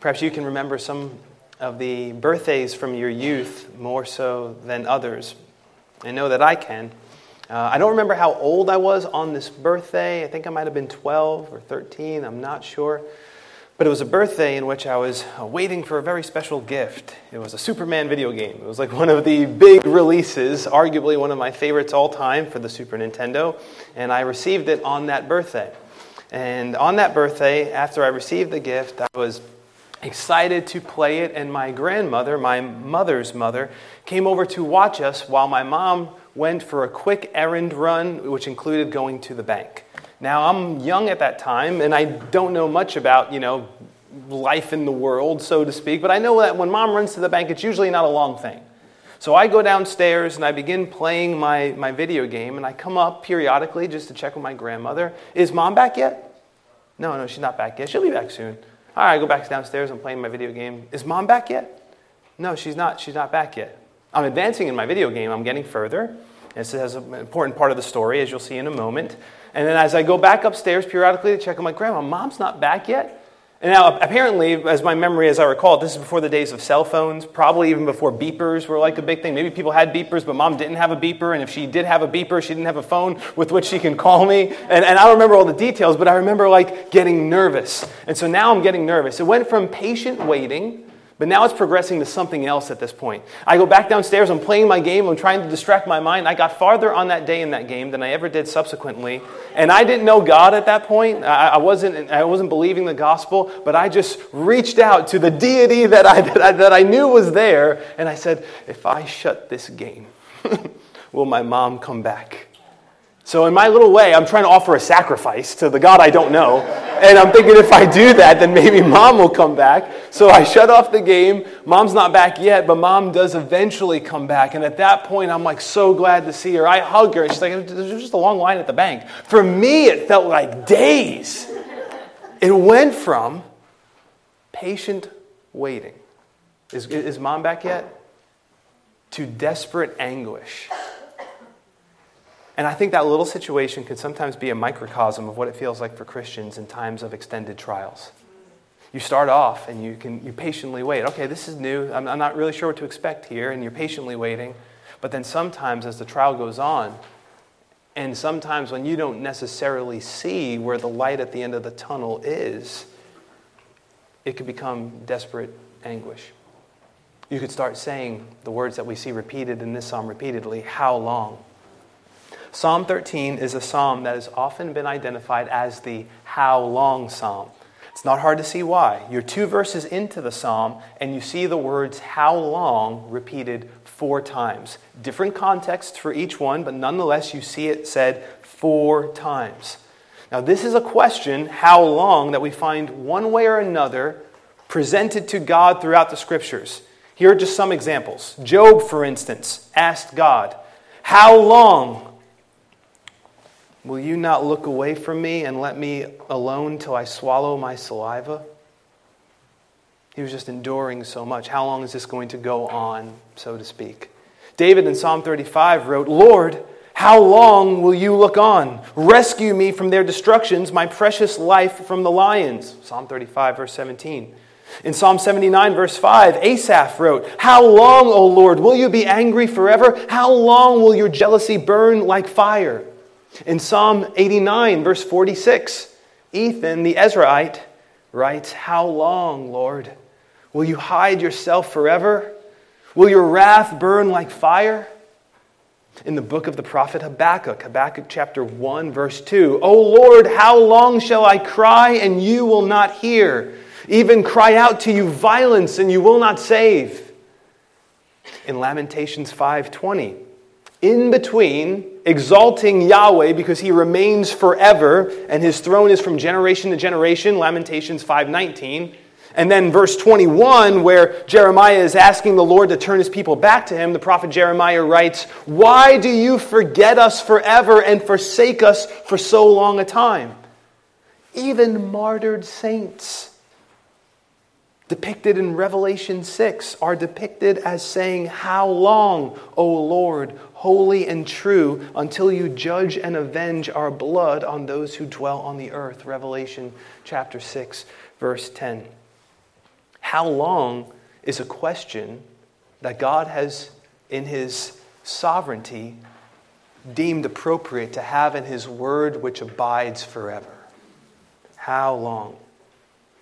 Perhaps you can remember some of the birthdays from your youth more so than others. I know that I can. Uh, I don't remember how old I was on this birthday. I think I might have been 12 or 13, I'm not sure. But it was a birthday in which I was uh, waiting for a very special gift. It was a Superman video game. It was like one of the big releases, arguably one of my favorites all time for the Super Nintendo, and I received it on that birthday. And on that birthday, after I received the gift, I was excited to play it, and my grandmother, my mother's mother, came over to watch us while my mom went for a quick errand run, which included going to the bank. Now, I'm young at that time, and I don't know much about, you know, life in the world, so to speak, but I know that when mom runs to the bank, it's usually not a long thing. So I go downstairs and I begin playing my, my video game, and I come up periodically just to check with my grandmother. Is mom back yet? No, no, she's not back yet. She'll be back soon. All right, I go back downstairs. I'm playing my video game. Is mom back yet? No, she's not. She's not back yet. I'm advancing in my video game. I'm getting further. This is an important part of the story, as you'll see in a moment. And then as I go back upstairs periodically to check on my grandma, mom's not back yet. And now, apparently, as my memory, as I recall, this is before the days of cell phones, probably even before beepers were like a big thing. Maybe people had beepers, but mom didn't have a beeper. And if she did have a beeper, she didn't have a phone with which she can call me. And, and I don't remember all the details, but I remember like getting nervous. And so now I'm getting nervous. It went from patient waiting but now it's progressing to something else at this point. I go back downstairs, I'm playing my game, I'm trying to distract my mind. I got farther on that day in that game than I ever did subsequently. And I didn't know God at that point. I, I wasn't, I wasn't believing the gospel, but I just reached out to the deity that I, that I, that I knew was there. And I said, If I shut this game, will my mom come back? So, in my little way, I'm trying to offer a sacrifice to the God I don't know. And I'm thinking if I do that, then maybe mom will come back. So I shut off the game. Mom's not back yet, but mom does eventually come back. And at that point, I'm like so glad to see her. I hug her, she's like, there's just a long line at the bank. For me, it felt like days. It went from patient waiting. Is, is mom back yet? To desperate anguish. And I think that little situation can sometimes be a microcosm of what it feels like for Christians in times of extended trials. You start off and you can you patiently wait. Okay, this is new. I'm, I'm not really sure what to expect here, and you're patiently waiting. But then sometimes as the trial goes on, and sometimes when you don't necessarily see where the light at the end of the tunnel is, it could become desperate anguish. You could start saying the words that we see repeated in this psalm repeatedly How long? Psalm 13 is a psalm that has often been identified as the how long psalm. It's not hard to see why. You're two verses into the psalm, and you see the words how long repeated four times. Different contexts for each one, but nonetheless, you see it said four times. Now, this is a question, how long, that we find one way or another presented to God throughout the scriptures. Here are just some examples. Job, for instance, asked God, How long Will you not look away from me and let me alone till I swallow my saliva? He was just enduring so much. How long is this going to go on, so to speak? David in Psalm 35 wrote, Lord, how long will you look on? Rescue me from their destructions, my precious life from the lions. Psalm 35, verse 17. In Psalm 79, verse 5, Asaph wrote, How long, O Lord, will you be angry forever? How long will your jealousy burn like fire? In Psalm 89, verse 46, Ethan the Ezrahite writes, How long, Lord? Will you hide yourself forever? Will your wrath burn like fire? In the book of the prophet Habakkuk, Habakkuk chapter 1, verse 2, O Lord, how long shall I cry and you will not hear? Even cry out to you violence and you will not save. In Lamentations 5:20, in between exalting Yahweh because he remains forever and his throne is from generation to generation Lamentations 5:19 and then verse 21 where Jeremiah is asking the Lord to turn his people back to him the prophet Jeremiah writes why do you forget us forever and forsake us for so long a time? Even martyred saints depicted in Revelation 6 are depicted as saying, How long, O Lord, holy and true, until you judge and avenge our blood on those who dwell on the earth? Revelation chapter 6, verse 10. How long is a question that God has, in his sovereignty, deemed appropriate to have in his word which abides forever. How long?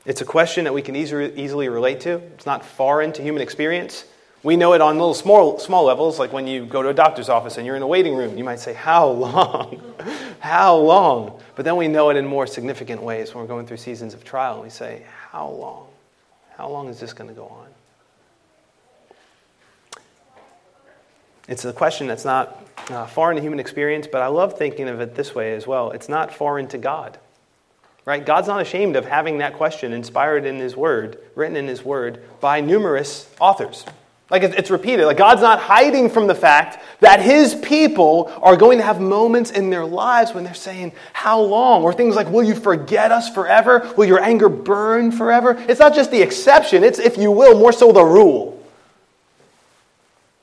It's a question that we can easily, relate to. It's not foreign to human experience. We know it on little small, small levels, like when you go to a doctor's office and you're in a waiting room. You might say, How long? How long? But then we know it in more significant ways when we're going through seasons of trial. We say, How long? How long is this going to go on? It's a question that's not uh, foreign to human experience, but I love thinking of it this way as well. It's not foreign to God. Right? God's not ashamed of having that question inspired in His Word, written in His Word by numerous authors. Like it's repeated. Like God's not hiding from the fact that His people are going to have moments in their lives when they're saying, How long? Or things like, Will you forget us forever? Will your anger burn forever? It's not just the exception, it's, if you will, more so the rule.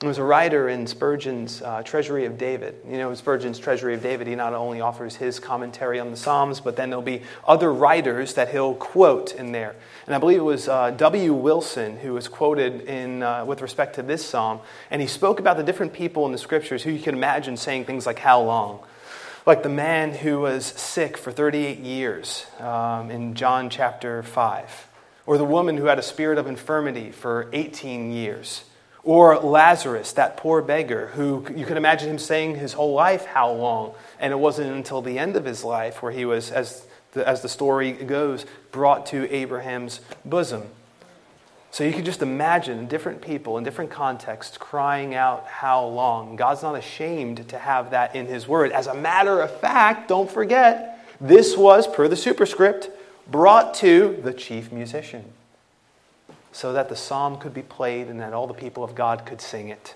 There was a writer in Spurgeon's uh, Treasury of David. You know, Spurgeon's Treasury of David, he not only offers his commentary on the Psalms, but then there'll be other writers that he'll quote in there. And I believe it was uh, W. Wilson who was quoted in, uh, with respect to this psalm. And he spoke about the different people in the scriptures who you can imagine saying things like, How long? Like the man who was sick for 38 years um, in John chapter 5, or the woman who had a spirit of infirmity for 18 years or Lazarus, that poor beggar, who you can imagine him saying his whole life, How long? And it wasn't until the end of his life where he was, as the, as the story goes, brought to Abraham's bosom. So you can just imagine different people in different contexts crying out, How long? God's not ashamed to have that in his word. As a matter of fact, don't forget, this was, per the superscript, brought to the chief musician so that the psalm could be played and that all the people of God could sing it.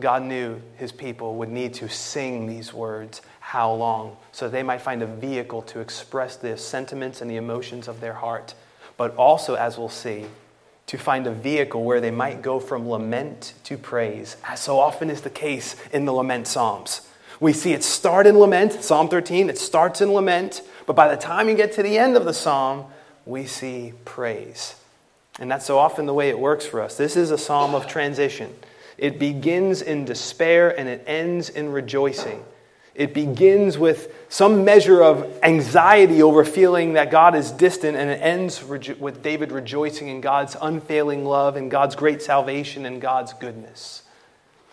God knew his people would need to sing these words how long so they might find a vehicle to express the sentiments and the emotions of their heart, but also, as we'll see, to find a vehicle where they might go from lament to praise, as so often is the case in the lament psalms. We see it start in lament, Psalm 13, it starts in lament, but by the time you get to the end of the psalm, we see praise. And that's so often the way it works for us. This is a psalm of transition. It begins in despair and it ends in rejoicing. It begins with some measure of anxiety over feeling that God is distant, and it ends with David rejoicing in God's unfailing love and God's great salvation and God's goodness.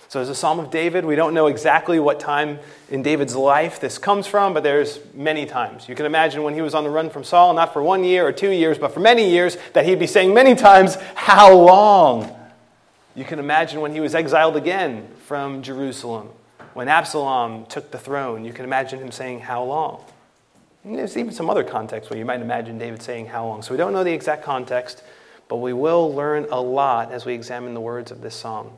So, as a Psalm of David, we don't know exactly what time in David's life this comes from, but there's many times. You can imagine when he was on the run from Saul, not for one year or two years, but for many years, that he'd be saying many times, How long? You can imagine when he was exiled again from Jerusalem, when Absalom took the throne. You can imagine him saying, How long? And there's even some other context where you might imagine David saying, How long? So we don't know the exact context, but we will learn a lot as we examine the words of this psalm.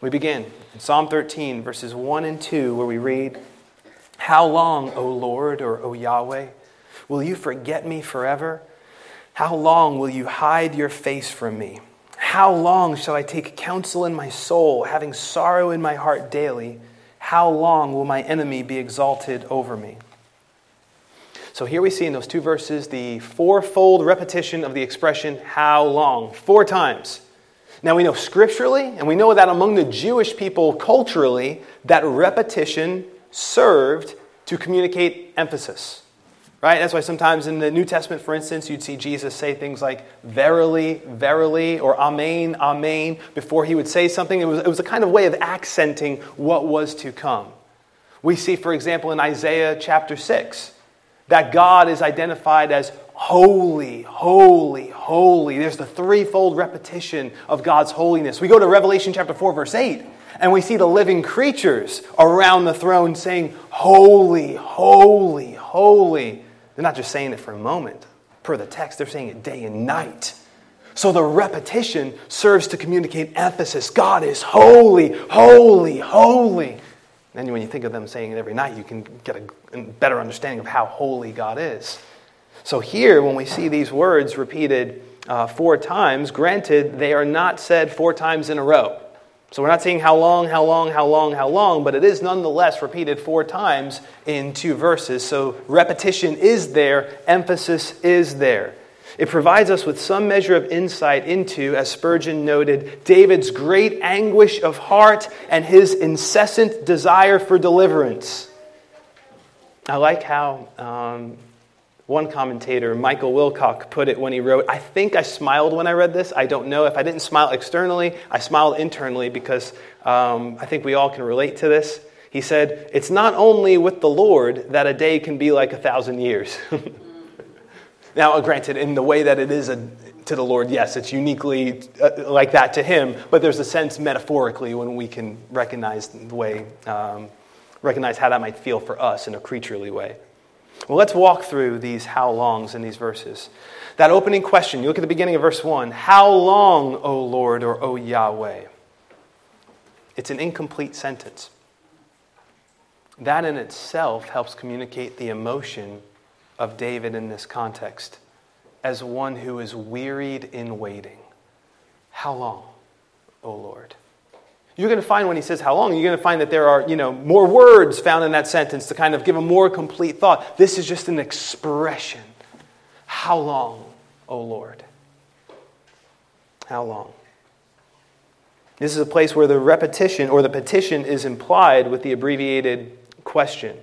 We begin in Psalm 13, verses 1 and 2, where we read, How long, O Lord, or O Yahweh, will you forget me forever? How long will you hide your face from me? How long shall I take counsel in my soul, having sorrow in my heart daily? How long will my enemy be exalted over me? So here we see in those two verses the fourfold repetition of the expression, how long? Four times. Now we know scripturally, and we know that among the Jewish people culturally, that repetition served to communicate emphasis. Right? That's why sometimes in the New Testament, for instance, you'd see Jesus say things like, verily, verily, or amen, amen, before he would say something. It was, it was a kind of way of accenting what was to come. We see, for example, in Isaiah chapter 6, that God is identified as holy, holy, holy. There's the threefold repetition of God's holiness. We go to Revelation chapter 4, verse 8, and we see the living creatures around the throne saying, Holy, holy, holy. They're not just saying it for a moment. Per the text, they're saying it day and night. So the repetition serves to communicate emphasis. God is holy, holy, holy. And when you think of them saying it every night, you can get a better understanding of how holy God is. So here, when we see these words repeated uh, four times, granted, they are not said four times in a row. So we're not saying how long, how long, how long, how long, but it is nonetheless repeated four times in two verses. So repetition is there, emphasis is there. It provides us with some measure of insight into, as Spurgeon noted, David's great anguish of heart and his incessant desire for deliverance. I like how um, one commentator, Michael Wilcock, put it when he wrote, I think I smiled when I read this. I don't know. If I didn't smile externally, I smiled internally because um, I think we all can relate to this. He said, It's not only with the Lord that a day can be like a thousand years. now, granted, in the way that it is a, to the Lord, yes, it's uniquely uh, like that to Him, but there's a sense metaphorically when we can recognize the way, um, recognize how that might feel for us in a creaturely way. Well, let's walk through these how longs in these verses. That opening question, you look at the beginning of verse 1 How long, O Lord, or O Yahweh? It's an incomplete sentence that in itself helps communicate the emotion of David in this context as one who is wearied in waiting. How long, O Lord? You're going to find when he says how long, you're going to find that there are, you know, more words found in that sentence to kind of give a more complete thought. This is just an expression. How long, O Lord? How long? This is a place where the repetition or the petition is implied with the abbreviated question.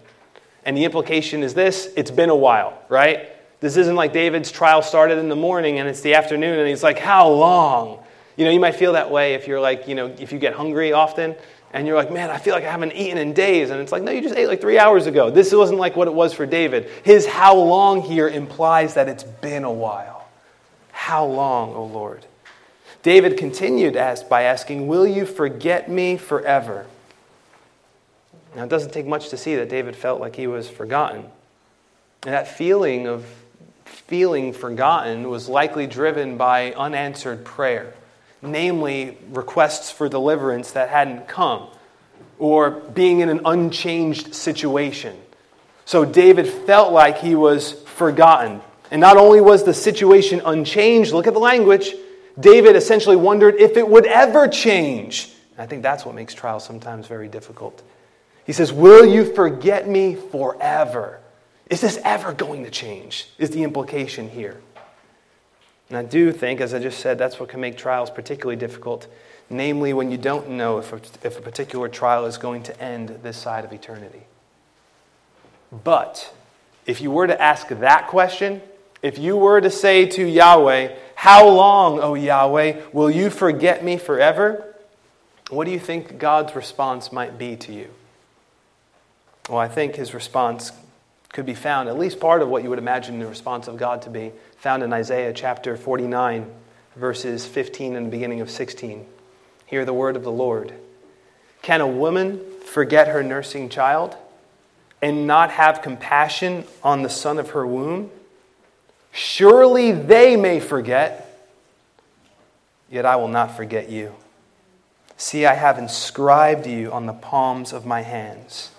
And the implication is this it's been a while, right? This isn't like David's trial started in the morning and it's the afternoon and he's like, How long? You know, you might feel that way if you're like, you know, if you get hungry often and you're like, Man, I feel like I haven't eaten in days. And it's like, No, you just ate like three hours ago. This wasn't like what it was for David. His how long here implies that it's been a while. How long, O Lord? David continued by asking, Will you forget me forever? Now, it doesn't take much to see that David felt like he was forgotten. And that feeling of feeling forgotten was likely driven by unanswered prayer, namely requests for deliverance that hadn't come, or being in an unchanged situation. So David felt like he was forgotten. And not only was the situation unchanged, look at the language, David essentially wondered if it would ever change. I think that's what makes trials sometimes very difficult. He says, Will you forget me forever? Is this ever going to change? Is the implication here. And I do think, as I just said, that's what can make trials particularly difficult, namely when you don't know if a, if a particular trial is going to end this side of eternity. But if you were to ask that question, if you were to say to Yahweh, How long, O Yahweh, will you forget me forever? What do you think God's response might be to you? Well, I think his response could be found, at least part of what you would imagine the response of God to be, found in Isaiah chapter 49, verses 15 and the beginning of 16. Hear the word of the Lord. Can a woman forget her nursing child and not have compassion on the son of her womb? Surely they may forget, yet I will not forget you. See, I have inscribed you on the palms of my hands.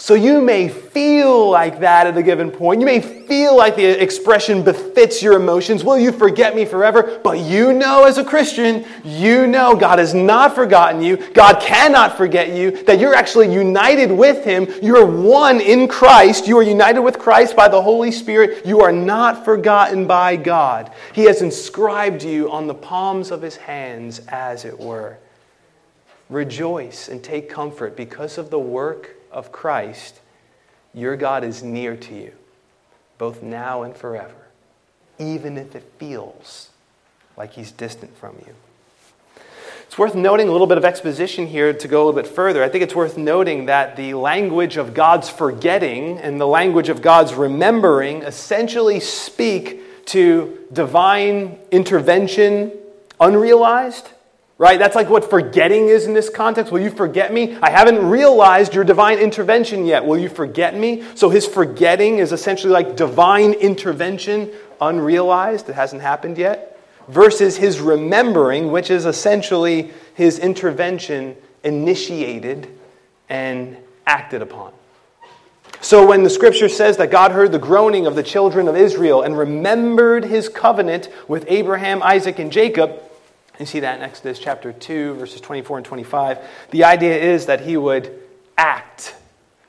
So you may feel like that at a given point. You may feel like the expression befits your emotions. Will you forget me forever? But you know, as a Christian, you know God has not forgotten you. God cannot forget you, that you're actually united with Him. You're one in Christ. You are united with Christ by the Holy Spirit. You are not forgotten by God. He has inscribed you on the palms of His hands, as it were. Rejoice and take comfort because of the work of Christ, your God is near to you, both now and forever, even if it feels like he's distant from you. It's worth noting a little bit of exposition here to go a little bit further. I think it's worth noting that the language of God's forgetting and the language of God's remembering essentially speak to divine intervention unrealized right? That's like what forgetting is in this context. Will you forget me? I haven't realized your divine intervention yet. Will you forget me? So his forgetting is essentially like divine intervention unrealized. It hasn't happened yet. Versus his remembering, which is essentially his intervention initiated and acted upon. So when the scripture says that God heard the groaning of the children of Israel and remembered his covenant with Abraham, Isaac, and Jacob, you see that in Exodus chapter 2, verses 24 and 25. The idea is that he would act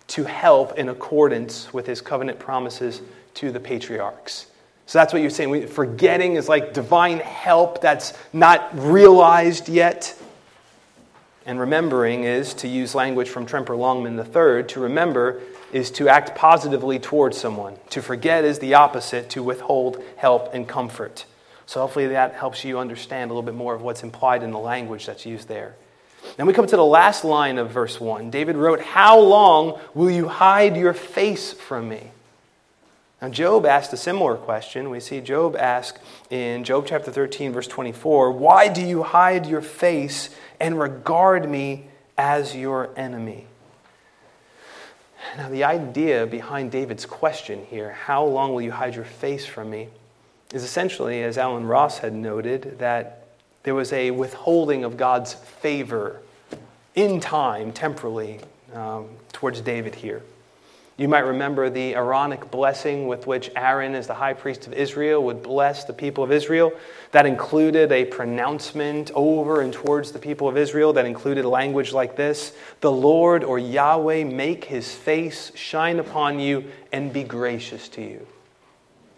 to help in accordance with his covenant promises to the patriarchs. So that's what you're saying. Forgetting is like divine help that's not realized yet. And remembering is, to use language from Tremper Longman III, to remember is to act positively towards someone. To forget is the opposite, to withhold help and comfort. So hopefully that helps you understand a little bit more of what's implied in the language that's used there. Then we come to the last line of verse 1. David wrote, How long will you hide your face from me? Now, Job asked a similar question. We see Job ask in Job chapter 13, verse 24, Why do you hide your face and regard me as your enemy? Now, the idea behind David's question here, how long will you hide your face from me, is essentially, as Alan Ross had noted, that there was a withholding of God's favor in time, temporally, um, towards David here. You might remember the Aaronic blessing with which Aaron, as the high priest of Israel, would bless the people of Israel. That included a pronouncement over and towards the people of Israel that included language like this The Lord or Yahweh make his face shine upon you and be gracious to you.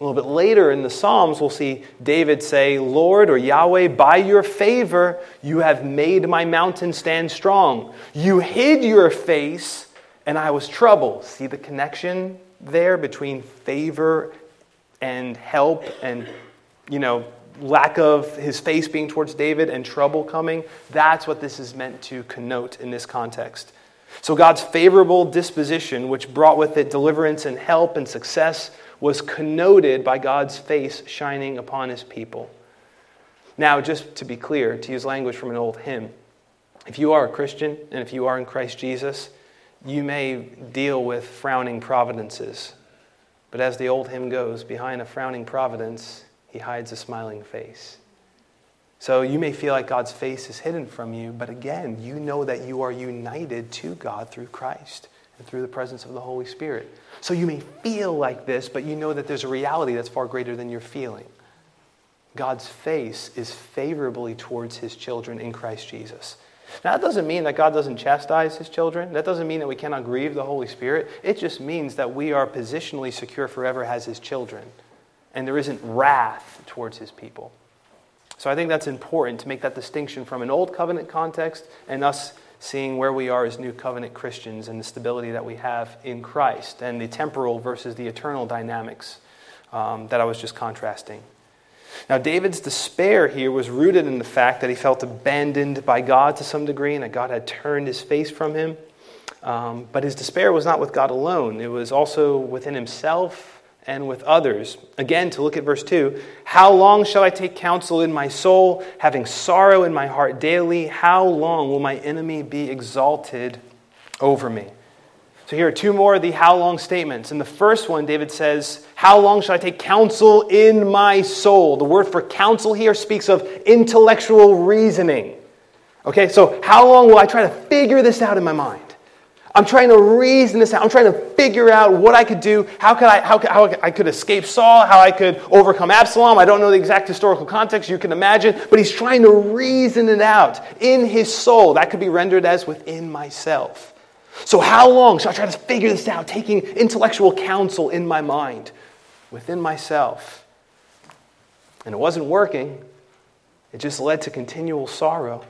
A little bit later in the Psalms, we'll see David say, Lord or Yahweh, by your favor, you have made my mountain stand strong. You hid your face and I was troubled. See the connection there between favor and help and, you know, lack of his face being towards David and trouble coming? That's what this is meant to connote in this context. So, God's favorable disposition, which brought with it deliverance and help and success, was connoted by God's face shining upon his people. Now, just to be clear, to use language from an old hymn, if you are a Christian and if you are in Christ Jesus, you may deal with frowning providences, but as the old hymn goes, behind a frowning providence, he hides a smiling face. So you may feel like God's face is hidden from you, but again, you know that you are united to God through Christ and through the presence of the Holy Spirit. So you may feel like this, but you know that there's a reality that's far greater than your feeling. God's face is favorably towards his children in Christ Jesus. Now, that doesn't mean that God doesn't chastise his children. That doesn't mean that we cannot grieve the Holy Spirit. It just means that we are positionally secure forever as his children. And there isn't wrath towards his people. So I think that's important to make that distinction from an old covenant context and us seeing where we are as new covenant Christians and the stability that we have in Christ and the temporal versus the eternal dynamics um, that I was just contrasting. Now, David's despair here was rooted in the fact that he felt abandoned by God to some degree and that God had turned his face from him. Um, but his despair was not with God alone, it was also within himself and with others. Again, to look at verse 2 How long shall I take counsel in my soul, having sorrow in my heart daily? How long will my enemy be exalted over me? So here are two more of the how long statements. In the first one, David says, How long shall I take counsel in my soul? The word for counsel here speaks of intellectual reasoning. Okay, so how long will I try to figure this out in my mind? I'm trying to reason this out. I'm trying to figure out what I could do, how, could I, how, how I could escape Saul, how I could overcome Absalom. I don't know the exact historical context, you can imagine, but he's trying to reason it out in his soul. That could be rendered as within myself. So, how long should I try to figure this out, taking intellectual counsel in my mind, within myself? And it wasn't working, it just led to continual sorrow.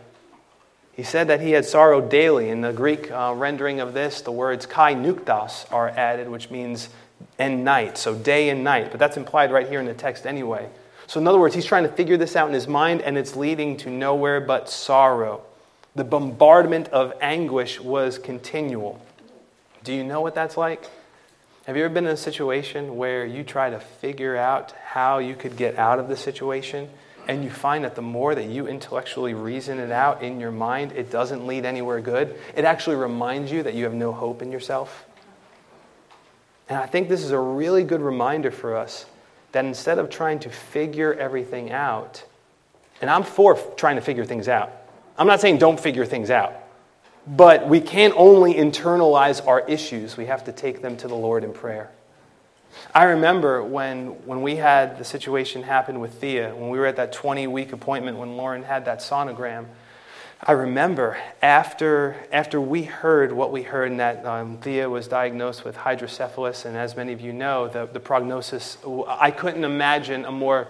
He said that he had sorrow daily. In the Greek uh, rendering of this, the words kai nuktas are added, which means and night, so day and night. But that's implied right here in the text anyway. So, in other words, he's trying to figure this out in his mind, and it's leading to nowhere but sorrow. The bombardment of anguish was continual. Do you know what that's like? Have you ever been in a situation where you try to figure out how you could get out of the situation, and you find that the more that you intellectually reason it out in your mind, it doesn't lead anywhere good? It actually reminds you that you have no hope in yourself. And I think this is a really good reminder for us that instead of trying to figure everything out, and I'm for trying to figure things out, I'm not saying don't figure things out, but we can't only internalize our issues, we have to take them to the Lord in prayer. I remember when, when we had the situation happen with Thea, when we were at that 20 week appointment when Lauren had that sonogram. I remember after, after we heard what we heard, and that um, Thea was diagnosed with hydrocephalus, and as many of you know, the, the prognosis, I couldn't imagine a more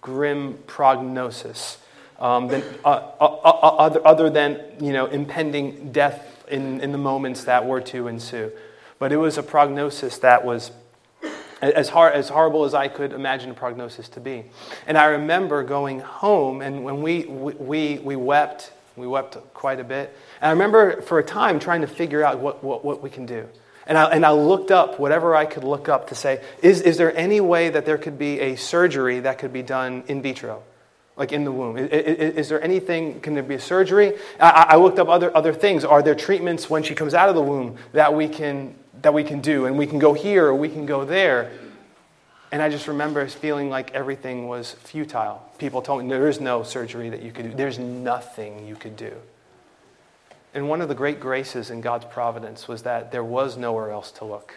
grim prognosis um, than, uh, uh, uh, other, other than you know, impending death in, in the moments that were to ensue. But it was a prognosis that was as, hard, as horrible as I could imagine a prognosis to be. And I remember going home, and when we, we, we wept we wept quite a bit. And I remember for a time trying to figure out what, what, what we can do. And I, and I looked up whatever I could look up to say, is, is there any way that there could be a surgery that could be done in vitro? Like in the womb. Is, is, is there anything, can there be a surgery? I, I looked up other, other things. Are there treatments when she comes out of the womb that we can, that we can do? And we can go here or we can go there. And I just remember feeling like everything was futile. People told me there is no surgery that you could do, there's nothing you could do. And one of the great graces in God's providence was that there was nowhere else to look.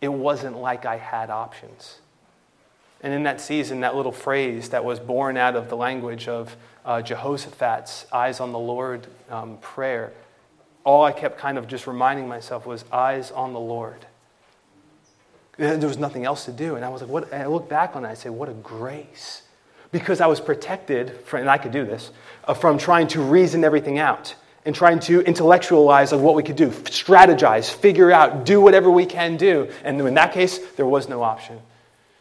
It wasn't like I had options. And in that season, that little phrase that was born out of the language of uh, Jehoshaphat's eyes on the Lord um, prayer, all I kept kind of just reminding myself was eyes on the Lord. There was nothing else to do. And I was like, what? And I look back on it, I say, what a grace. Because I was protected, from, and I could do this, uh, from trying to reason everything out and trying to intellectualize of what we could do, strategize, figure out, do whatever we can do. And in that case, there was no option.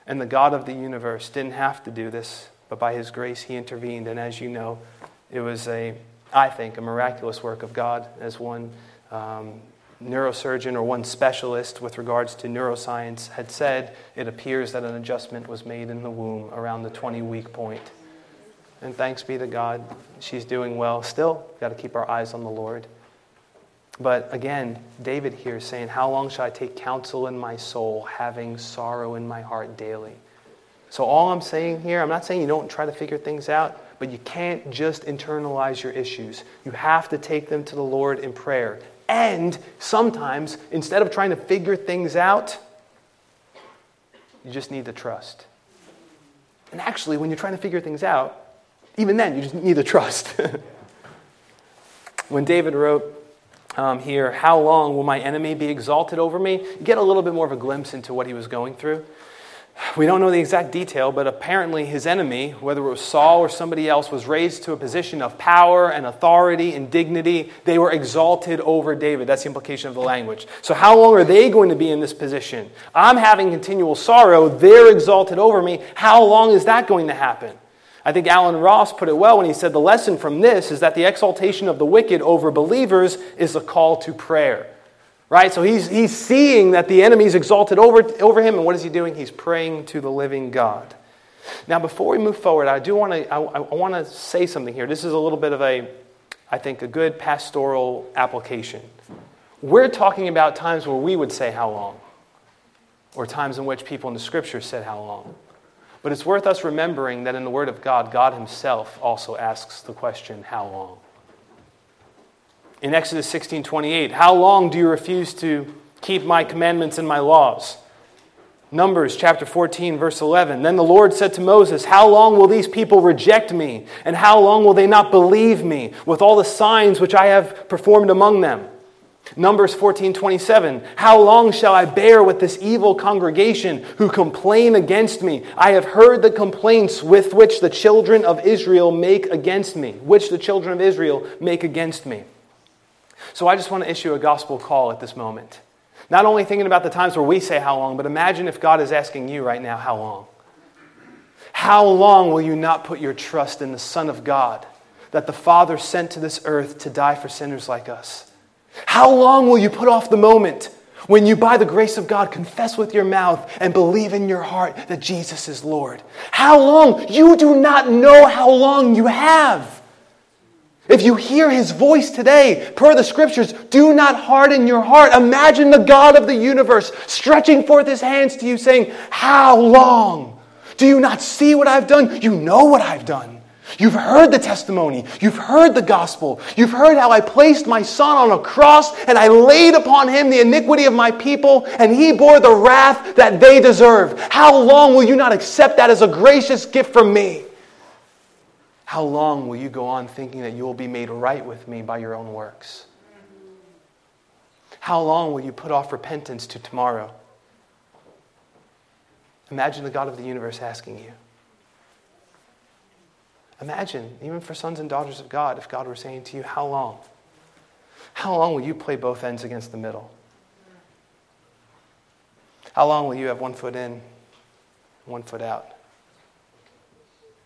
And the God of the universe didn't have to do this, but by his grace, he intervened. And as you know, it was a, I think, a miraculous work of God, as one um, neurosurgeon or one specialist with regards to neuroscience had said, it appears that an adjustment was made in the womb around the 20 week point. And thanks be to God, she's doing well. Still, got to keep our eyes on the Lord. But again, David here saying, How long shall I take counsel in my soul, having sorrow in my heart daily? So, all I'm saying here, I'm not saying you don't try to figure things out, but you can't just internalize your issues. You have to take them to the Lord in prayer. And sometimes, instead of trying to figure things out, you just need to trust. And actually, when you're trying to figure things out, even then, you just need to trust. when David wrote um, here, How long will my enemy be exalted over me? You get a little bit more of a glimpse into what he was going through. We don't know the exact detail, but apparently his enemy, whether it was Saul or somebody else, was raised to a position of power and authority and dignity. They were exalted over David. That's the implication of the language. So, how long are they going to be in this position? I'm having continual sorrow. They're exalted over me. How long is that going to happen? I think Alan Ross put it well when he said the lesson from this is that the exaltation of the wicked over believers is a call to prayer. Right? So he's, he's seeing that the enemy is exalted over, over him, and what is he doing? He's praying to the living God. Now, before we move forward, I do want to I, I want to say something here. This is a little bit of a, I think, a good pastoral application. We're talking about times where we would say how long, or times in which people in the scripture said how long. But it's worth us remembering that in the Word of God, God Himself also asks the question, how long? In Exodus 16 28. How long do you refuse to keep my commandments and my laws? Numbers chapter 14, verse 11. Then the Lord said to Moses, How long will these people reject me? And how long will they not believe me with all the signs which I have performed among them? Numbers 14, 27. How long shall I bear with this evil congregation who complain against me? I have heard the complaints with which the children of Israel make against me, which the children of Israel make against me. So I just want to issue a gospel call at this moment. Not only thinking about the times where we say how long, but imagine if God is asking you right now, how long? How long will you not put your trust in the Son of God that the Father sent to this earth to die for sinners like us? How long will you put off the moment when you, by the grace of God, confess with your mouth and believe in your heart that Jesus is Lord? How long? You do not know how long you have. If you hear his voice today, per the scriptures, do not harden your heart. Imagine the God of the universe stretching forth his hands to you, saying, How long? Do you not see what I've done? You know what I've done. You've heard the testimony. You've heard the gospel. You've heard how I placed my son on a cross and I laid upon him the iniquity of my people and he bore the wrath that they deserve. How long will you not accept that as a gracious gift from me? How long will you go on thinking that you will be made right with me by your own works? How long will you put off repentance to tomorrow? Imagine the God of the universe asking you. Imagine, even for sons and daughters of God, if God were saying to you, How long? How long will you play both ends against the middle? How long will you have one foot in, one foot out?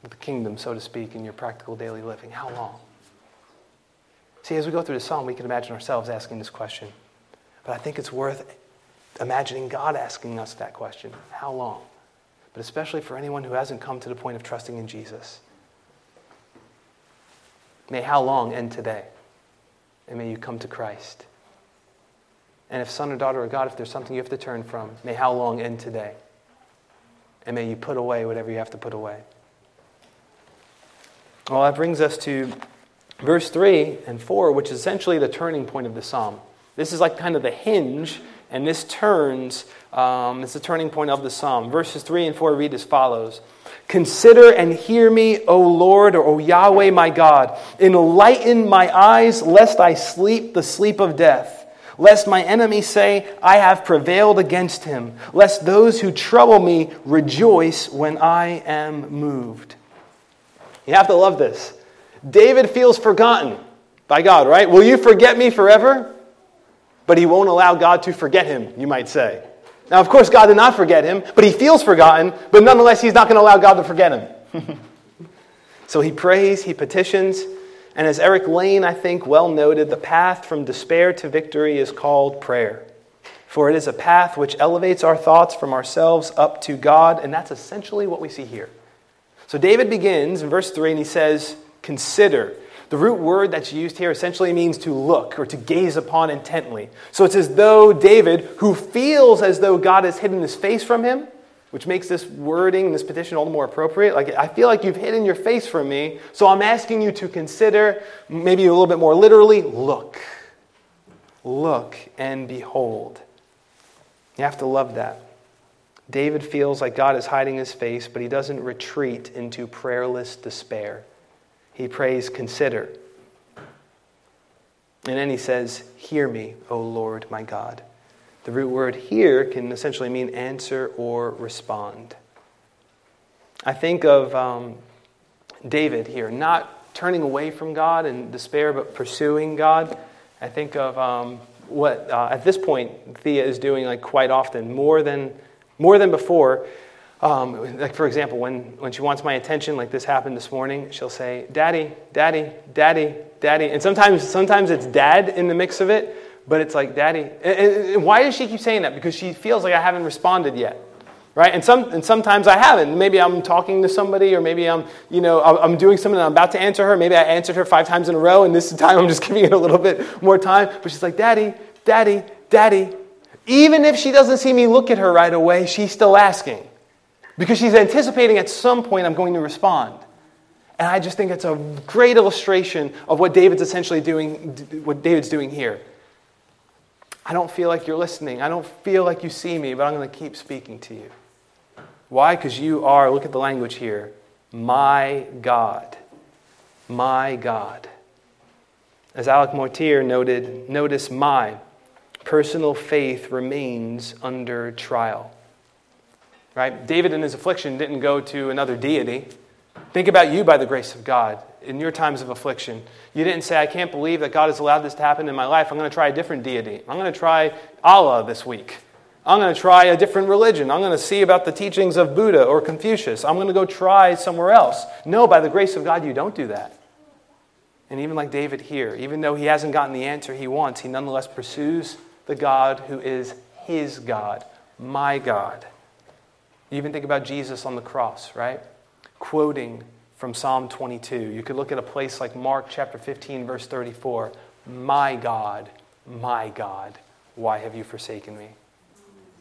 The kingdom, so to speak, in your practical daily living. How long? See, as we go through the psalm, we can imagine ourselves asking this question. But I think it's worth imagining God asking us that question How long? But especially for anyone who hasn't come to the point of trusting in Jesus. May how long end today? And may you come to Christ. And if son or daughter of God, if there's something you have to turn from, may how long end today? And may you put away whatever you have to put away. Well, that brings us to verse 3 and 4, which is essentially the turning point of the psalm. This is like kind of the hinge, and this turns, um, it's the turning point of the psalm. Verses 3 and 4 read as follows Consider and hear me, O Lord, or O Yahweh my God. Enlighten my eyes, lest I sleep the sleep of death. Lest my enemies say, I have prevailed against him. Lest those who trouble me rejoice when I am moved. You have to love this. David feels forgotten by God, right? Will you forget me forever? But he won't allow God to forget him, you might say. Now, of course, God did not forget him, but he feels forgotten, but nonetheless, he's not going to allow God to forget him. so he prays, he petitions, and as Eric Lane, I think, well noted, the path from despair to victory is called prayer. For it is a path which elevates our thoughts from ourselves up to God, and that's essentially what we see here. So David begins in verse 3 and he says, Consider. The root word that's used here essentially means to look or to gaze upon intently. So it's as though David, who feels as though God has hidden his face from him, which makes this wording, this petition, all the more appropriate. Like, I feel like you've hidden your face from me, so I'm asking you to consider, maybe a little bit more literally, look. Look and behold. You have to love that. David feels like God is hiding his face, but he doesn't retreat into prayerless despair he prays, Consider. And then he says, Hear me, O Lord my God. The root word here can essentially mean answer or respond. I think of um, David here, not turning away from God in despair, but pursuing God. I think of um, what, uh, at this point, Thea is doing like quite often, more than, more than before. Um, like, for example, when, when she wants my attention, like this happened this morning, she'll say, Daddy, Daddy, Daddy, Daddy. And sometimes, sometimes it's dad in the mix of it, but it's like, Daddy. And, and why does she keep saying that? Because she feels like I haven't responded yet. Right? And, some, and sometimes I haven't. Maybe I'm talking to somebody, or maybe I'm, you know, I'm doing something and I'm about to answer her. Maybe I answered her five times in a row, and this time I'm just giving it a little bit more time. But she's like, Daddy, Daddy, Daddy. Even if she doesn't see me look at her right away, she's still asking because she's anticipating at some point I'm going to respond. And I just think it's a great illustration of what David's essentially doing, what David's doing here. I don't feel like you're listening. I don't feel like you see me, but I'm going to keep speaking to you. Why? Because you are, look at the language here, my God. My God. As Alec Motyer noted, notice my personal faith remains under trial. Right? David in his affliction didn't go to another deity. Think about you by the grace of God in your times of affliction. You didn't say, I can't believe that God has allowed this to happen in my life. I'm going to try a different deity. I'm going to try Allah this week. I'm going to try a different religion. I'm going to see about the teachings of Buddha or Confucius. I'm going to go try somewhere else. No, by the grace of God, you don't do that. And even like David here, even though he hasn't gotten the answer he wants, he nonetheless pursues the God who is his God, my God. You even think about Jesus on the cross, right? Quoting from Psalm 22. You could look at a place like Mark chapter 15, verse 34. My God, my God, why have you forsaken me?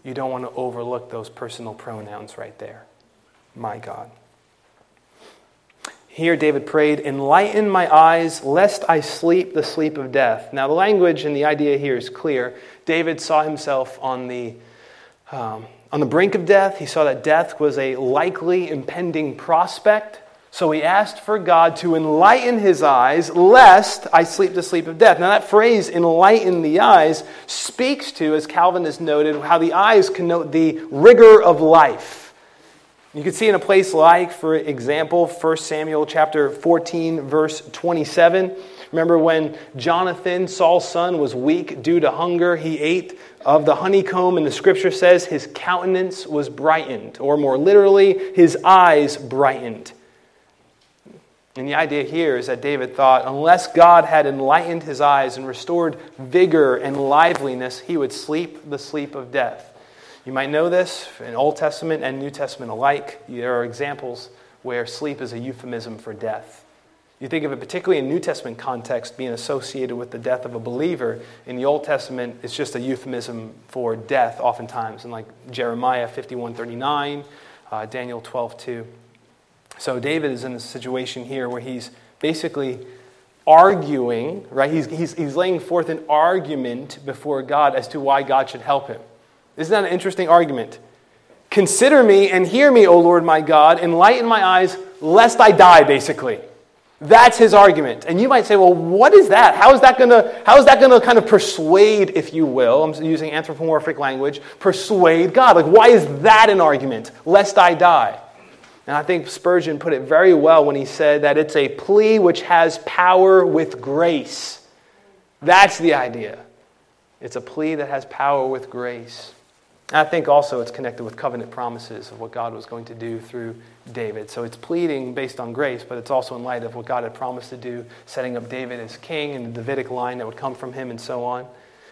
You don't want to overlook those personal pronouns right there. My God. Here, David prayed, Enlighten my eyes, lest I sleep the sleep of death. Now, the language and the idea here is clear. David saw himself on the um, on the brink of death. He saw that death was a likely impending prospect. So he asked for God to enlighten his eyes, lest I sleep the sleep of death. Now, that phrase, enlighten the eyes, speaks to, as Calvin has noted, how the eyes connote the rigor of life. You can see in a place like, for example, 1 Samuel chapter 14, verse 27. Remember when Jonathan, Saul's son, was weak due to hunger? He ate of the honeycomb, and the scripture says his countenance was brightened, or more literally, his eyes brightened. And the idea here is that David thought unless God had enlightened his eyes and restored vigor and liveliness, he would sleep the sleep of death. You might know this in Old Testament and New Testament alike. There are examples where sleep is a euphemism for death. You think of it particularly in New Testament context being associated with the death of a believer. In the Old Testament, it's just a euphemism for death oftentimes, in like Jeremiah 51:39, uh, Daniel 12:2. So David is in a situation here where he's basically arguing, right? He's, he's, he's laying forth an argument before God as to why God should help him. Isn't that an interesting argument? Consider me and hear me, O Lord my God, enlighten my eyes, lest I die, basically. That's his argument. And you might say, well, what is that? How is that going to how is that going to kind of persuade, if you will, I'm using anthropomorphic language, persuade God? Like why is that an argument? Lest I die. And I think Spurgeon put it very well when he said that it's a plea which has power with grace. That's the idea. It's a plea that has power with grace. And I think also it's connected with covenant promises of what God was going to do through David. So it's pleading based on grace, but it's also in light of what God had promised to do, setting up David as king and the Davidic line that would come from him and so on.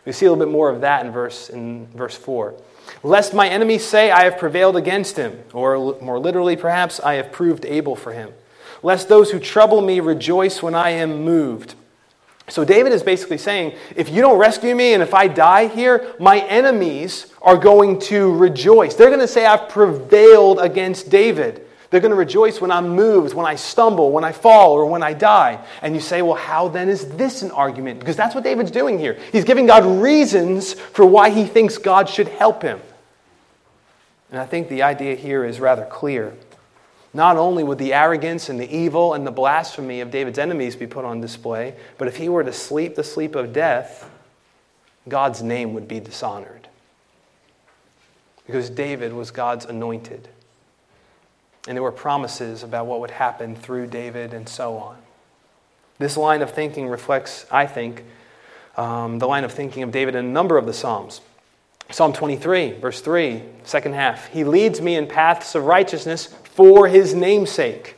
We see a little bit more of that in verse, in verse 4. Lest my enemies say, I have prevailed against him, or more literally, perhaps, I have proved able for him. Lest those who trouble me rejoice when I am moved. So David is basically saying, if you don't rescue me and if I die here, my enemies are going to rejoice. They're going to say, I've prevailed against David. They're going to rejoice when I'm moved, when I stumble, when I fall, or when I die. And you say, well, how then is this an argument? Because that's what David's doing here. He's giving God reasons for why he thinks God should help him. And I think the idea here is rather clear. Not only would the arrogance and the evil and the blasphemy of David's enemies be put on display, but if he were to sleep the sleep of death, God's name would be dishonored. Because David was God's anointed. And there were promises about what would happen through David and so on. This line of thinking reflects, I think, um, the line of thinking of David in a number of the Psalms. Psalm 23, verse 3, second half. He leads me in paths of righteousness for his namesake.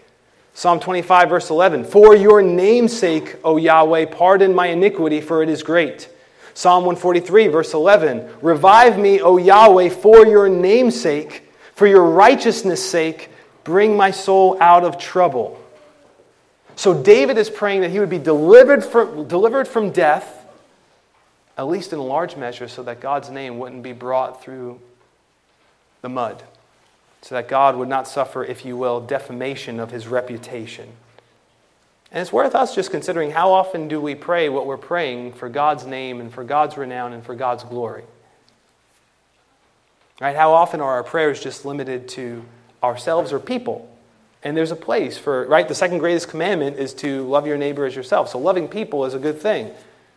Psalm 25, verse 11. For your namesake, O Yahweh, pardon my iniquity, for it is great. Psalm 143, verse 11. Revive me, O Yahweh, for your namesake, for your righteousness' sake, Bring my soul out of trouble. So David is praying that he would be delivered from, delivered from death, at least in large measure, so that God's name wouldn't be brought through the mud, so that God would not suffer, if you will, defamation of his reputation. And it's worth us just considering how often do we pray what we're praying for God's name and for God's renown and for God's glory? Right? How often are our prayers just limited to ourselves or people. And there's a place for, right? The second greatest commandment is to love your neighbor as yourself. So loving people is a good thing.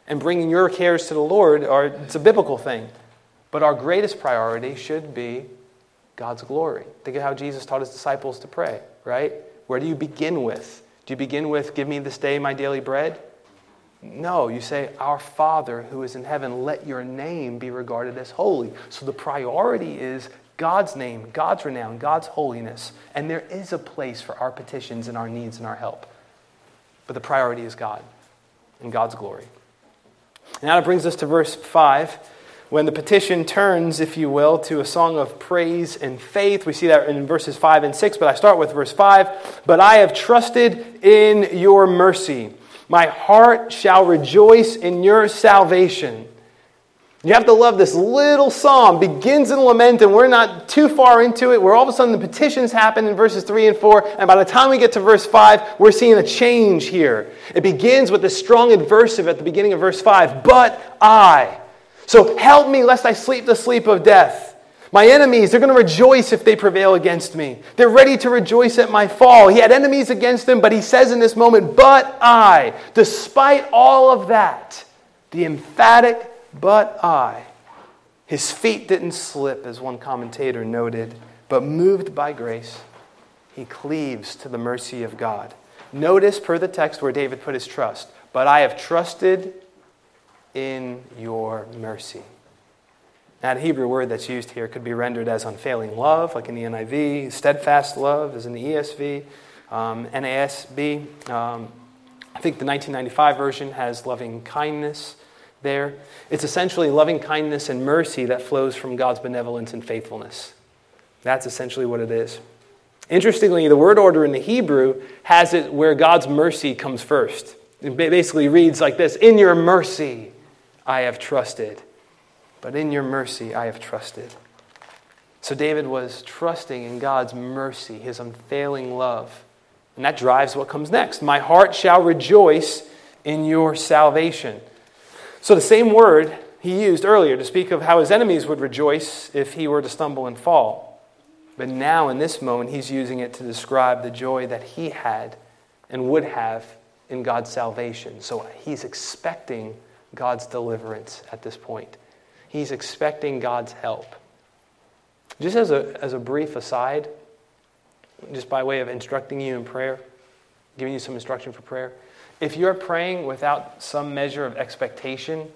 And bringing your cares to the Lord, are, it's a biblical thing. But our greatest priority should be God's glory. Think of how Jesus taught his disciples to pray, right? Where do you begin with? Do you begin with, Give me this day my daily bread? No, you say, Our Father who is in heaven, let your name be regarded as holy. So the priority is God's name, God's renown, God's holiness. And there is a place for our petitions and our needs and our help. But the priority is God and God's glory. Now it brings us to verse 5, when the petition turns, if you will, to a song of praise and faith. We see that in verses 5 and 6, but I start with verse 5. But I have trusted in your mercy. My heart shall rejoice in your salvation. You have to love this little psalm, begins in lament, and we're not too far into it, where all of a sudden the petitions happen in verses 3 and 4, and by the time we get to verse 5, we're seeing a change here. It begins with this strong adversative at the beginning of verse 5, but I. So help me lest I sleep the sleep of death. My enemies, they're going to rejoice if they prevail against me. They're ready to rejoice at my fall. He had enemies against him, but he says in this moment, But I, despite all of that, the emphatic, but I, his feet didn't slip, as one commentator noted, but moved by grace, he cleaves to the mercy of God. Notice, per the text, where David put his trust. But I have trusted in your mercy. That Hebrew word that's used here could be rendered as unfailing love, like in the NIV, steadfast love, as in the ESV, um, NASB. Um, I think the 1995 version has loving kindness there. It's essentially loving kindness and mercy that flows from God's benevolence and faithfulness. That's essentially what it is. Interestingly, the word order in the Hebrew has it where God's mercy comes first. It basically reads like this In your mercy I have trusted but in your mercy I have trusted. So David was trusting in God's mercy, his unfailing love. And that drives what comes next. My heart shall rejoice in your salvation. So the same word he used earlier to speak of how his enemies would rejoice if he were to stumble and fall. But now, in this moment, he's using it to describe the joy that he had and would have in God's salvation. So he's expecting God's deliverance at this point. He's expecting God's help. Just as a, as a brief aside, just by way of instructing you in prayer, giving you some instruction for prayer, if you're praying without some measure of expectation,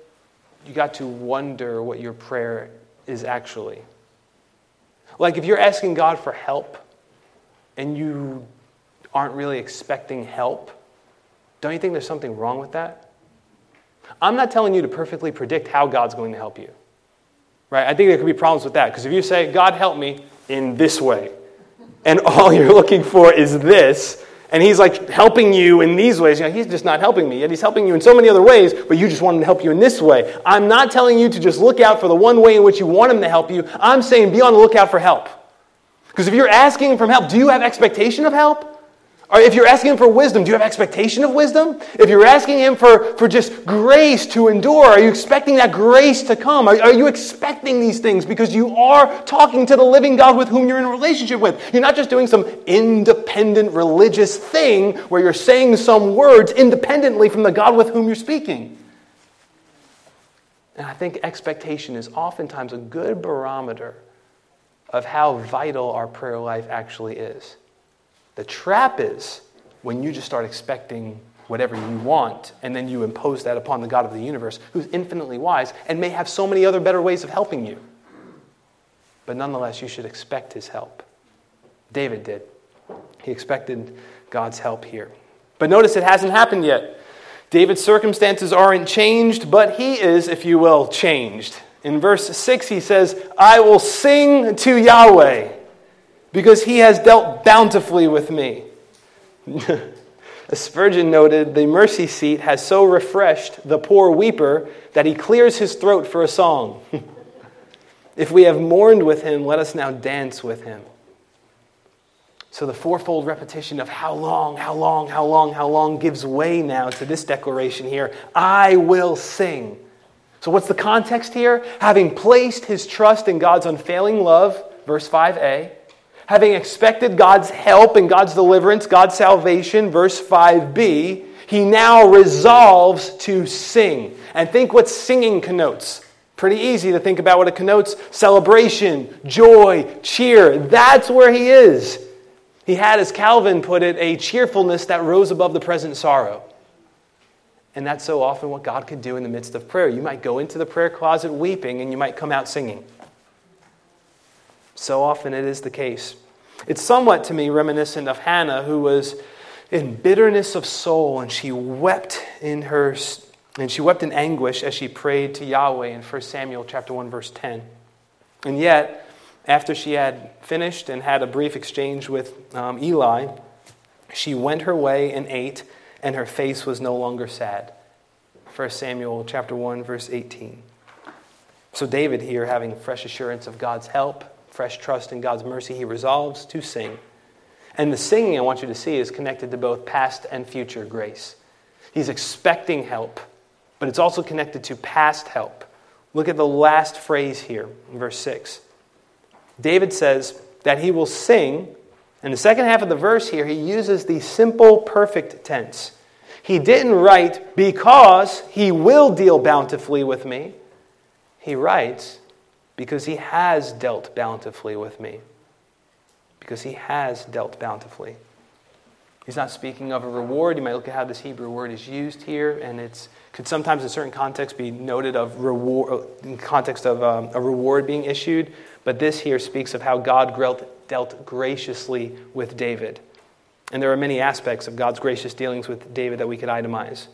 you got to wonder what your prayer is actually. Like if you're asking God for help and you aren't really expecting help, don't you think there's something wrong with that? I'm not telling you to perfectly predict how God's going to help you. Right? I think there could be problems with that because if you say, God help me in this way, and all you're looking for is this, and he's like helping you in these ways, you know, he's just not helping me, yet he's helping you in so many other ways, but you just want him to help you in this way. I'm not telling you to just look out for the one way in which you want him to help you. I'm saying be on the lookout for help. Because if you're asking for help, do you have expectation of help? If you're asking him for wisdom, do you have expectation of wisdom? If you're asking him for, for just grace to endure, are you expecting that grace to come? Are, are you expecting these things because you are talking to the living God with whom you're in relationship with? You're not just doing some independent religious thing where you're saying some words independently from the God with whom you're speaking. And I think expectation is oftentimes a good barometer of how vital our prayer life actually is. The trap is when you just start expecting whatever you want, and then you impose that upon the God of the universe, who's infinitely wise and may have so many other better ways of helping you. But nonetheless, you should expect his help. David did. He expected God's help here. But notice it hasn't happened yet. David's circumstances aren't changed, but he is, if you will, changed. In verse 6, he says, I will sing to Yahweh because he has dealt bountifully with me. Spurgeon noted, The mercy seat has so refreshed the poor weeper that he clears his throat for a song. if we have mourned with him, let us now dance with him. So the fourfold repetition of how long, how long, how long, how long gives way now to this declaration here I will sing. So, what's the context here? Having placed his trust in God's unfailing love, verse 5a, having expected God's help and God's deliverance, God's salvation, verse 5b, he now resolves to sing. And think what singing connotes. Pretty easy to think about what it connotes celebration, joy, cheer. That's where he is. He had, as Calvin put it, a cheerfulness that rose above the present sorrow. And that's so often what God could do in the midst of prayer. You might go into the prayer closet weeping and you might come out singing. So often it is the case. It's somewhat to me reminiscent of Hannah, who was in bitterness of soul and she wept in her and she wept in anguish as she prayed to Yahweh in 1 Samuel chapter 1 verse 10. And yet, after she had finished and had a brief exchange with um, Eli, she went her way and ate, and her face was no longer sad. 1 Samuel chapter 1 verse 18. So David here having fresh assurance of God's help fresh trust in God's mercy, he resolves to sing. And the singing I want you to see is connected to both past and future grace. He's expecting help, but it's also connected to past help. Look at the last phrase here in verse 6. David says that he will sing. In the second half of the verse here, he uses the simple perfect tense. He didn't write because he will deal bountifully with me. He writes because he has dealt bountifully with me. Because he has dealt bountifully. He's not speaking of a reward. You might look at how this Hebrew word is used here, and it could sometimes, in certain contexts, be noted of reward in context of um, a reward being issued. But this here speaks of how God dealt graciously with David. And there are many aspects of God's gracious dealings with David that we could itemize.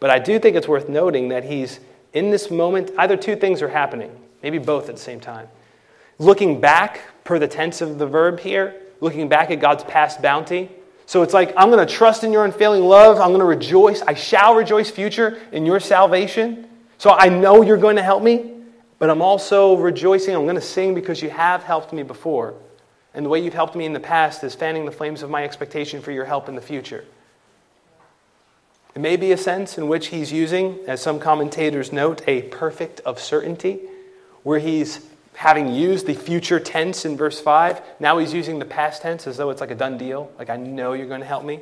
But I do think it's worth noting that he's in this moment, either two things are happening, maybe both at the same time. Looking back, per the tense of the verb here, looking back at God's past bounty. So it's like, I'm going to trust in your unfailing love. I'm going to rejoice. I shall rejoice future in your salvation. So I know you're going to help me, but I'm also rejoicing. I'm going to sing because you have helped me before. And the way you've helped me in the past is fanning the flames of my expectation for your help in the future. It may be a sense in which he's using, as some commentators note, a perfect of certainty, where he's having used the future tense in verse 5, now he's using the past tense as though it's like a done deal, like I know you're going to help me.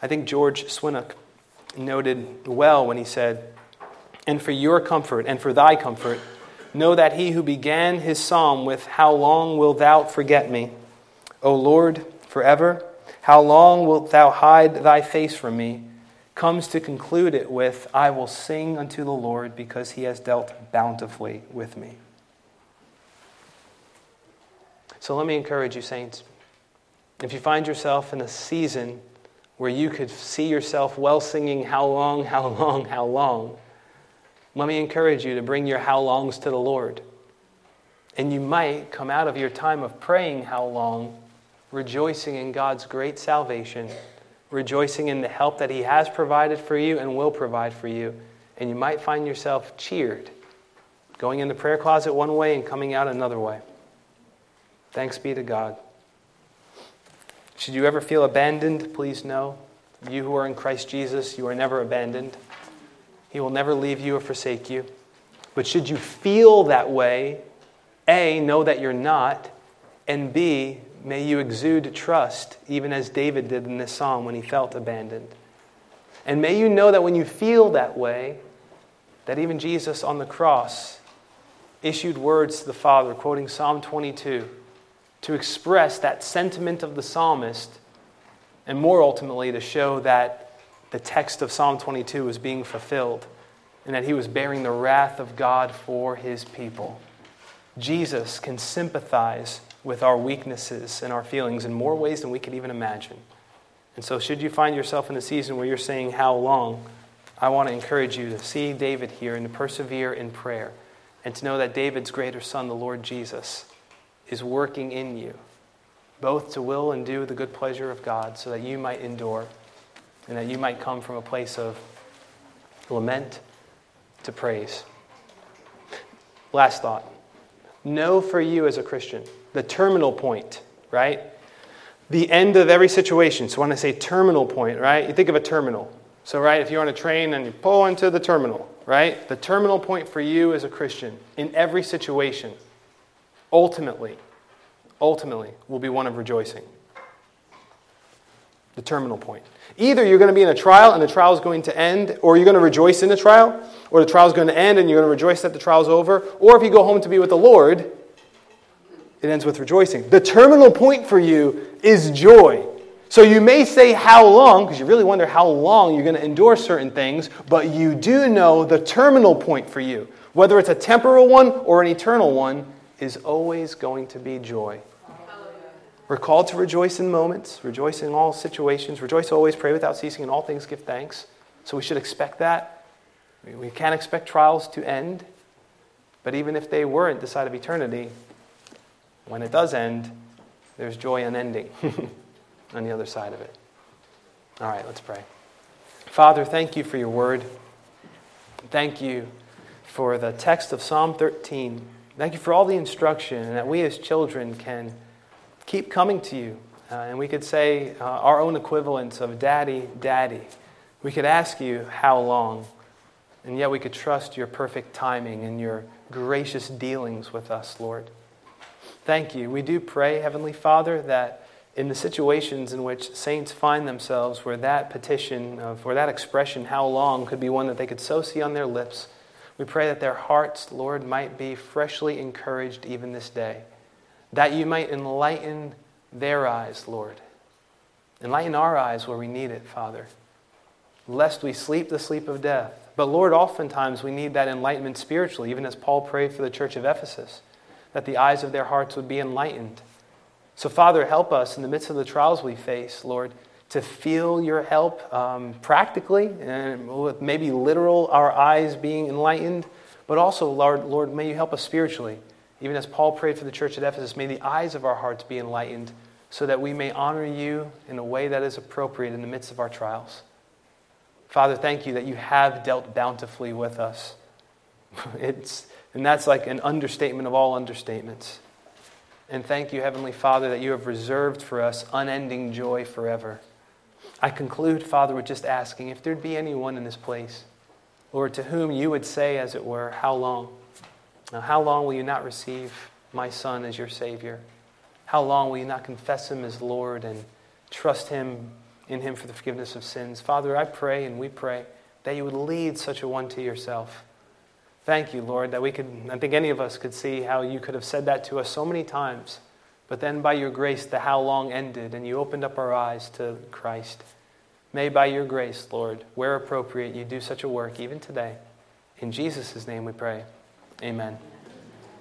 I think George Swinnock noted well when he said, And for your comfort and for thy comfort, know that he who began his psalm with, How long wilt thou forget me? O Lord, forever how long wilt thou hide thy face from me? Comes to conclude it with, I will sing unto the Lord because he has dealt bountifully with me. So let me encourage you, saints. If you find yourself in a season where you could see yourself well singing, How long, how long, how long, let me encourage you to bring your how longs to the Lord. And you might come out of your time of praying, How long, rejoicing in God's great salvation, rejoicing in the help that He has provided for you and will provide for you. And you might find yourself cheered, going in the prayer closet one way and coming out another way. Thanks be to God. Should you ever feel abandoned, please know, you who are in Christ Jesus, you are never abandoned. He will never leave you or forsake you. But should you feel that way, A, know that you're not, and B, May you exude trust, even as David did in this psalm when he felt abandoned. And may you know that when you feel that way, that even Jesus on the cross issued words to the Father, quoting Psalm 22, to express that sentiment of the psalmist, and more ultimately to show that the text of Psalm 22 was being fulfilled and that he was bearing the wrath of God for his people. Jesus can sympathize with our weaknesses and our feelings in more ways than we could even imagine. And so, should you find yourself in a season where you're saying, How long? I want to encourage you to see David here and to persevere in prayer and to know that David's greater son, the Lord Jesus, is working in you, both to will and do the good pleasure of God, so that you might endure and that you might come from a place of lament to praise. Last thought. Know for you as a Christian the terminal point, right? The end of every situation. So when I say terminal point, right, you think of a terminal. So, right, if you're on a train and you pull into the terminal, right, the terminal point for you as a Christian in every situation, ultimately, ultimately, will be one of rejoicing. The terminal point. Either you're going to be in a trial and the trial is going to end, or you're going to rejoice in the trial, or the trial is going to end and you're going to rejoice that the trial is over, or if you go home to be with the Lord, it ends with rejoicing. The terminal point for you is joy. So you may say how long, because you really wonder how long you're going to endure certain things, but you do know the terminal point for you, whether it's a temporal one or an eternal one, is always going to be joy. We're called to rejoice in moments, rejoice in all situations, rejoice always, pray without ceasing, in all things give thanks. So we should expect that. We can't expect trials to end, but even if they weren't the side of eternity, when it does end, there's joy unending on the other side of it. All right, let's pray. Father, thank you for your word. Thank you for the text of Psalm 13. Thank you for all the instruction, that we as children can keep coming to you. Uh, and we could say uh, our own equivalents of daddy, daddy. We could ask you, how long? And yet we could trust your perfect timing and your gracious dealings with us, Lord. Thank you. We do pray, Heavenly Father, that in the situations in which saints find themselves, where that petition, of, where that expression, how long, could be one that they could so see on their lips, we pray that their hearts, Lord, might be freshly encouraged even this day. That you might enlighten their eyes, Lord. Enlighten our eyes where we need it, Father. Lest we sleep the sleep of death. But Lord, oftentimes we need that enlightenment spiritually, even as Paul prayed for the church of Ephesus, that the eyes of their hearts would be enlightened so, Father, help us in the midst of the trials we face, Lord, to feel your help um, practically and with maybe literal, our eyes being enlightened, but also, Lord, Lord, may you help us spiritually. Even as Paul prayed for the church at Ephesus, may the eyes of our hearts be enlightened so that we may honor you in a way that is appropriate in the midst of our trials. Father, thank you that you have dealt bountifully with us. It's, and that's like an understatement of all understatements. And thank you, Heavenly Father, that you have reserved for us unending joy forever. I conclude, Father, with just asking if there'd be anyone in this place, Lord, to whom you would say, as it were, how long? Now, how long will you not receive my Son as your Savior? How long will you not confess him as Lord and trust him in him for the forgiveness of sins? Father, I pray and we pray that you would lead such a one to yourself. Thank you, Lord, that we could, I think any of us could see how you could have said that to us so many times. But then by your grace, the how long ended, and you opened up our eyes to Christ. May by your grace, Lord, where appropriate, you do such a work even today. In Jesus' name we pray. Amen.